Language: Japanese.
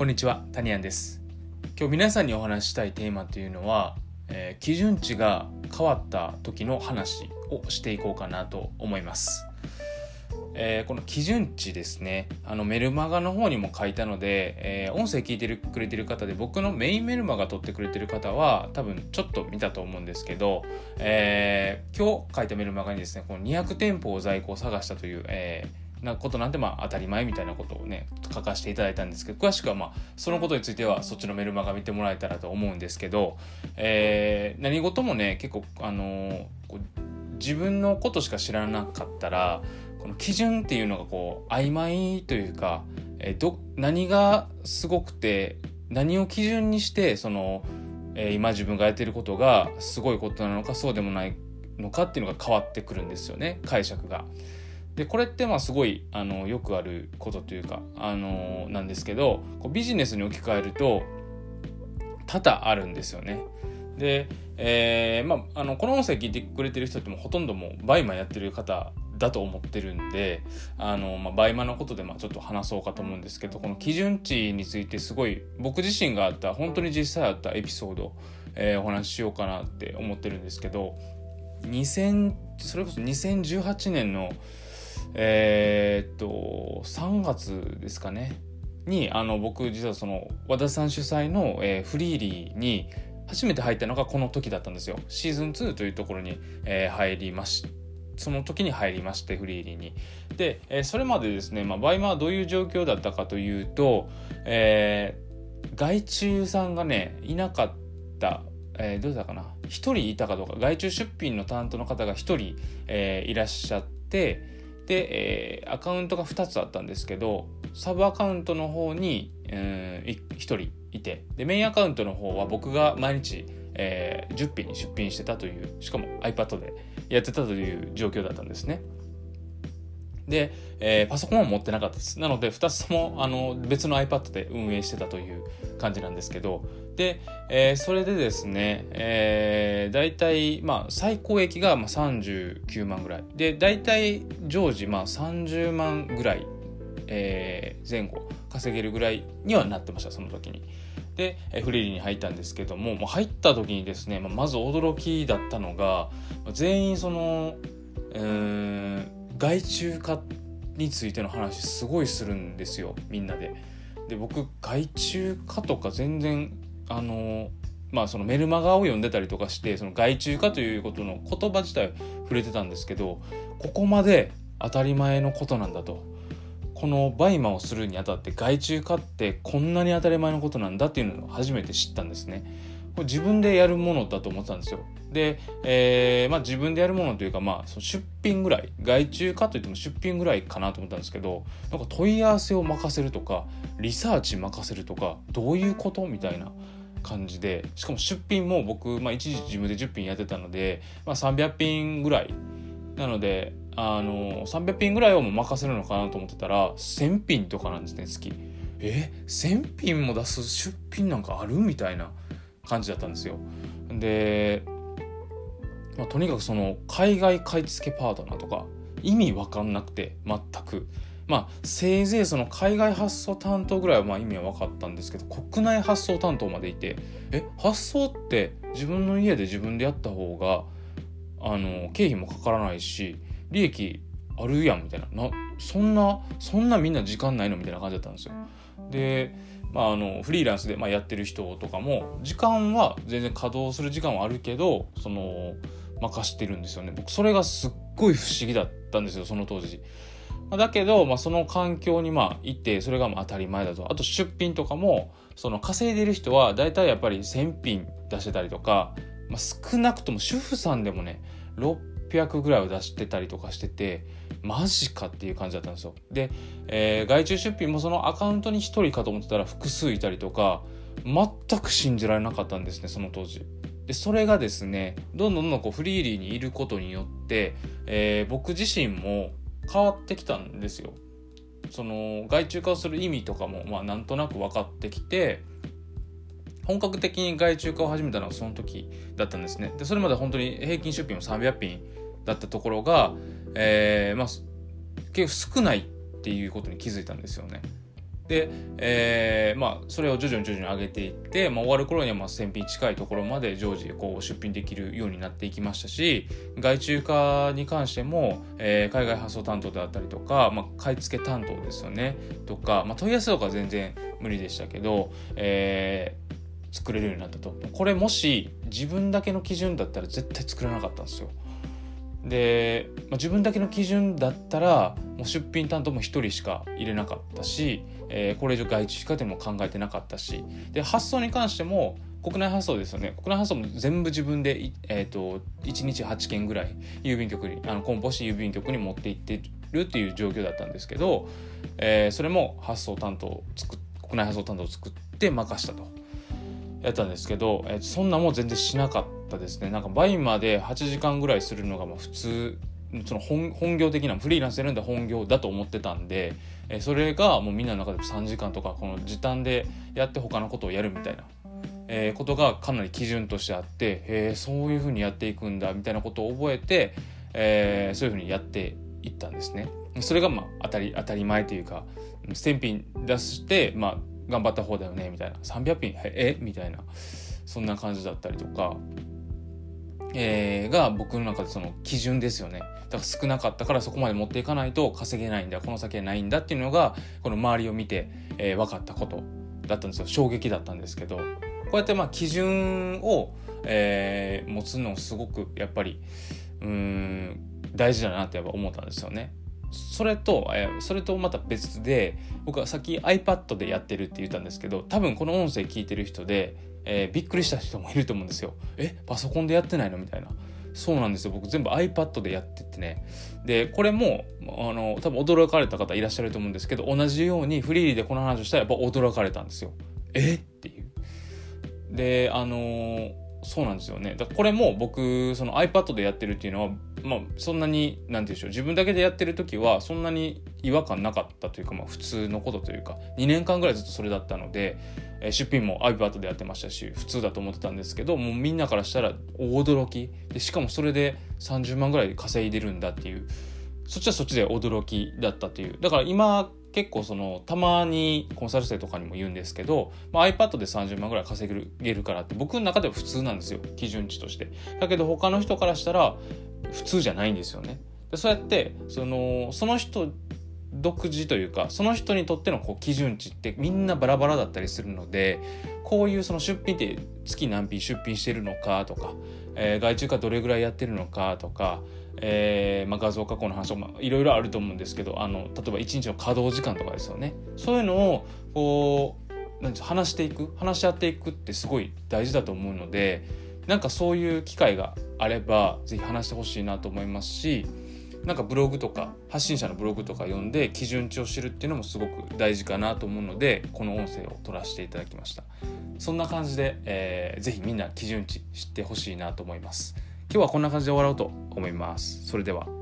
こんにちは、タニアンです。今日皆さんにお話ししたいテーマというのは、えー基準値が変わった時の話をしていこうかなと思います。えーこの基準値ですねあのメルマガの方にも書いたので、えー音声聞いてるくれてる方で僕のメインメルマガ撮ってくれてる方は多分ちょっと見たと思うんですけど、えー今日書いたメルマガにですねこの200店舗を在庫を探したという、えーなことなんてまあ当たり前みたいなことをね書かせていただいたんですけど詳しくはまあそのことについてはそっちのメルマガ見てもらえたらと思うんですけど、えー何事もね結構あのこう自分のことしか知らなかったらこの基準っていうのがこう曖昧というか、えーど何がすごくて何を基準にしてその、えー今自分がやってることがすごいことなのかそうでもないのかっていうのが変わってくるんですよね解釈が。でこれってまあすごいあのよくあることというか、あのなんですけどこうビジネスに置き換えると多々あるんですよね。で、えーまあ、あのこの音声聞いてくれてる人ってもほとんどもうバイマやってる方だと思ってるんであの、まあ、バイマのことでまあちょっと話そうかと思うんですけどこの基準値についてすごい僕自身があった本当に実際あったエピソード、えーお話ししようかなって思ってるんですけど2000それこそ2018年のえーっと3月ですかね。にあの僕実はその和田さん主催の、えーフリーリーに初めて入ったのがこの時だったんですよ。シーズン2というところに、えー入りましその時に入りましてフリーリーに。で、えーそれまでですね、まあ、バイマーはどういう状況だったかというと、えー外注さんがねいなかったえーどうだったかな。1人いたかどうか。外注出品の担当の方が1人、えいらっしゃってで、えーアカウントが2つあったんですけどサブアカウントの方に、えー1人いてでメインアカウントの方は僕が毎日、えー10品出品してたというしかも iPad でやってたという状況だったんですね。で、えーパソコンは持ってなかったです。なので、2つともあの別の iPad で運営してたという感じなんですけど、で、えーそれでですね、えー、大体、まあ、最高益がま39万ぐらい。で、大体常時、まあ、30万ぐらい、えー前後稼げるぐらいにはなってました、その時に。で、フリーリに入ったんですけども、もう入った時にですね、まず驚きだったのが、全員その、うーん外注化についての話すごいするんですよみんなで。で僕外注化とか全然あのまあそのメルマガを読んでたりとかしてその外注化ということの言葉自体触れてたんですけどここまで当たり前のことなんだと。このバイマをするにあたって外注化ってこんなに当たり前のことなんだっていうのを初めて知ったんですね。これ自分でやるものだと思ってたんですよ。で、えーまあ、自分でやるものというか、まあ、その出品ぐらい外注化といっても出品ぐらいかなと思ったんですけどなんか問い合わせを任せるとかリサーチ任せるとかどういうことみたいな感じでしかも出品も僕、まあ、一時自分で10品やってたので、まあ、300品ぐらいなのであの300品ぐらいはもう任せるのかなと思ってたら1000品とかなんですね月。え？1000品も出す出品なんかあるみたいな感じだったんですよ。で、まあ、とにかくその海外買い付けパートナーとか意味わかんなくて全く。まあせいぜいその海外発送担当ぐらいはまあ意味は分かったんですけど国内発送担当までいてえ発送って自分の家で自分でやった方があの経費もかからないし利益あるやんみたいななそんなそんなみんな時間ないの？みたいな感じだったんですよ。で、まあ、あのフリーランスでまやってる人とかも時間は全然稼働する時間はあるけどその任してるんですよね僕それがすっごい不思議だったんですよその当時。だけど、まあ、その環境にまあいてそれがまあ当たり前だとあと出品とかもその稼いでる人は大体やっぱり1,000品出してたりとか、まあ、少なくとも主婦さんでもね600ぐらいを出してたりとかしててマジかっていう感じだったんですよ。で、えー外注出品もそのアカウントに1人かと思ってたら複数いたりとか全く信じられなかったんですねその当時。でそれがですねどんどんどんどんこうフリーリーにいることによって、えー僕自身も変わってきたんですよ。その外注化をする意味とかも、まあ、なんとなく分かってきて本格的に外注化を始めたのはその時だったんですね。でそれまで本当に平均出品も300品だったところが、えーまあ、結構少ないっていうことに気づいたんですよね。で、えー、まあ、それを徐々に徐々に上げていって、まあ、終わる頃にはま1000品近いところまで常時こう出品できるようになっていきましたし外注化に関しても、えー、海外発送担当であったりとか、まあ、買い付け担当ですよねとか、まあ、問い合わせとか全然無理でしたけど、えー、作れるようになったとこれもし自分だけの基準だったら絶対作らなかったんですよ。で、まあ、自分だけの基準だったらもう出品担当も1人しか入れなかったし、えー、これ以上外注化でも考えてなかったし。で発送に関しても国内発送ですよね。国内発送も全部自分で、えーと、1日8件ぐらい郵便局にあの梱包して郵便局に持って行ってるっていう状況だったんですけど、えー、それも発送担当を国内発送担当を作って任したと。やったんですけど、えー、そんなもん全然しなかった。ですね。なんか倍まで8時間ぐらいするのがまあ普通その本業的なフリーランスやるんで本業だと思ってたんで、え、それがもうみんなの中で3時間とかこの時短でやって他のことをやるみたいな、え、ことがかなり基準としてあってへえそういうふうにやっていくんだみたいなことを覚えて、えー、そういうふうにやっていったんですね。それがまあ当たり当たり前というか1000品出して、まあ、頑張った方だよねみたいな。300品えみたいな。そんな感じだったりとか、えー、が僕の中でその基準ですよね。だから少なかったからそこまで持っていかないと稼げないんだこの先はないんだっていうのがこの周りを見て、えー、分かったことだったんですよ。衝撃だったんですけど。こうやってまあ基準を、えー、持つのすごくやっぱりうん大事だなってやっぱ思ったんですよね。それと、えー、それとまた別で僕はさっき iPad でやってるって言ったんですけど多分この音声聞いてる人で、えー、びっくりした人もいると思うんですよ。えパソコンでやってないの？みたいな。そうなんですよ。僕全部 iPad でやっててね。でこれもあの多分驚かれた方いらっしゃると思うんですけど同じようにフリーでこの話をしたらやっぱ驚かれたんですよ。え？っていう。であのそうなんですよね。だこれも僕その iPad でやってるっていうのはまあ、そんなに何て言うんでしょう。自分だけでやってる時はそんなに違和感なかったというか、まあ、普通のことというか2年間ぐらいずっとそれだったので、え、出品も iPad でやってましたし普通だと思ってたんですけどもうみんなからしたら大驚き。でしかもそれで30万ぐらい稼いでるんだっていう。そっちはそっちで驚きだったっていう。だから今結構そのたまにコンサル生とかにも言うんですけど、まあ、iPad で30万ぐらい稼げるからって僕の中では普通なんですよ基準値としてだけど他の人からしたら普通じゃないんですよね。でそうやってそのその人独自というかその人にとってのこう基準値ってみんなバラバラだったりするのでこういうその出品って月何品出品してるのかとか、えー、外注化どれぐらいやってるのかとか、えーまあ、画像加工の話とかいろいろあると思うんですけどあの例えば1日の稼働時間とかですよね。そういうのをこうなん話していく話し合っていくってすごい大事だと思うのでなんかそういう機会があればぜひ話してほしいなと思いますしなんかブログとか発信者のブログとか読んで基準値を知るっていうのもすごく大事かなと思うのでこの音声を取らせていただきました。そんな感じで、えー、ぜみんな基準値知ってほしいなと思います。今日はこんな感じで終わろうと思います。それでは。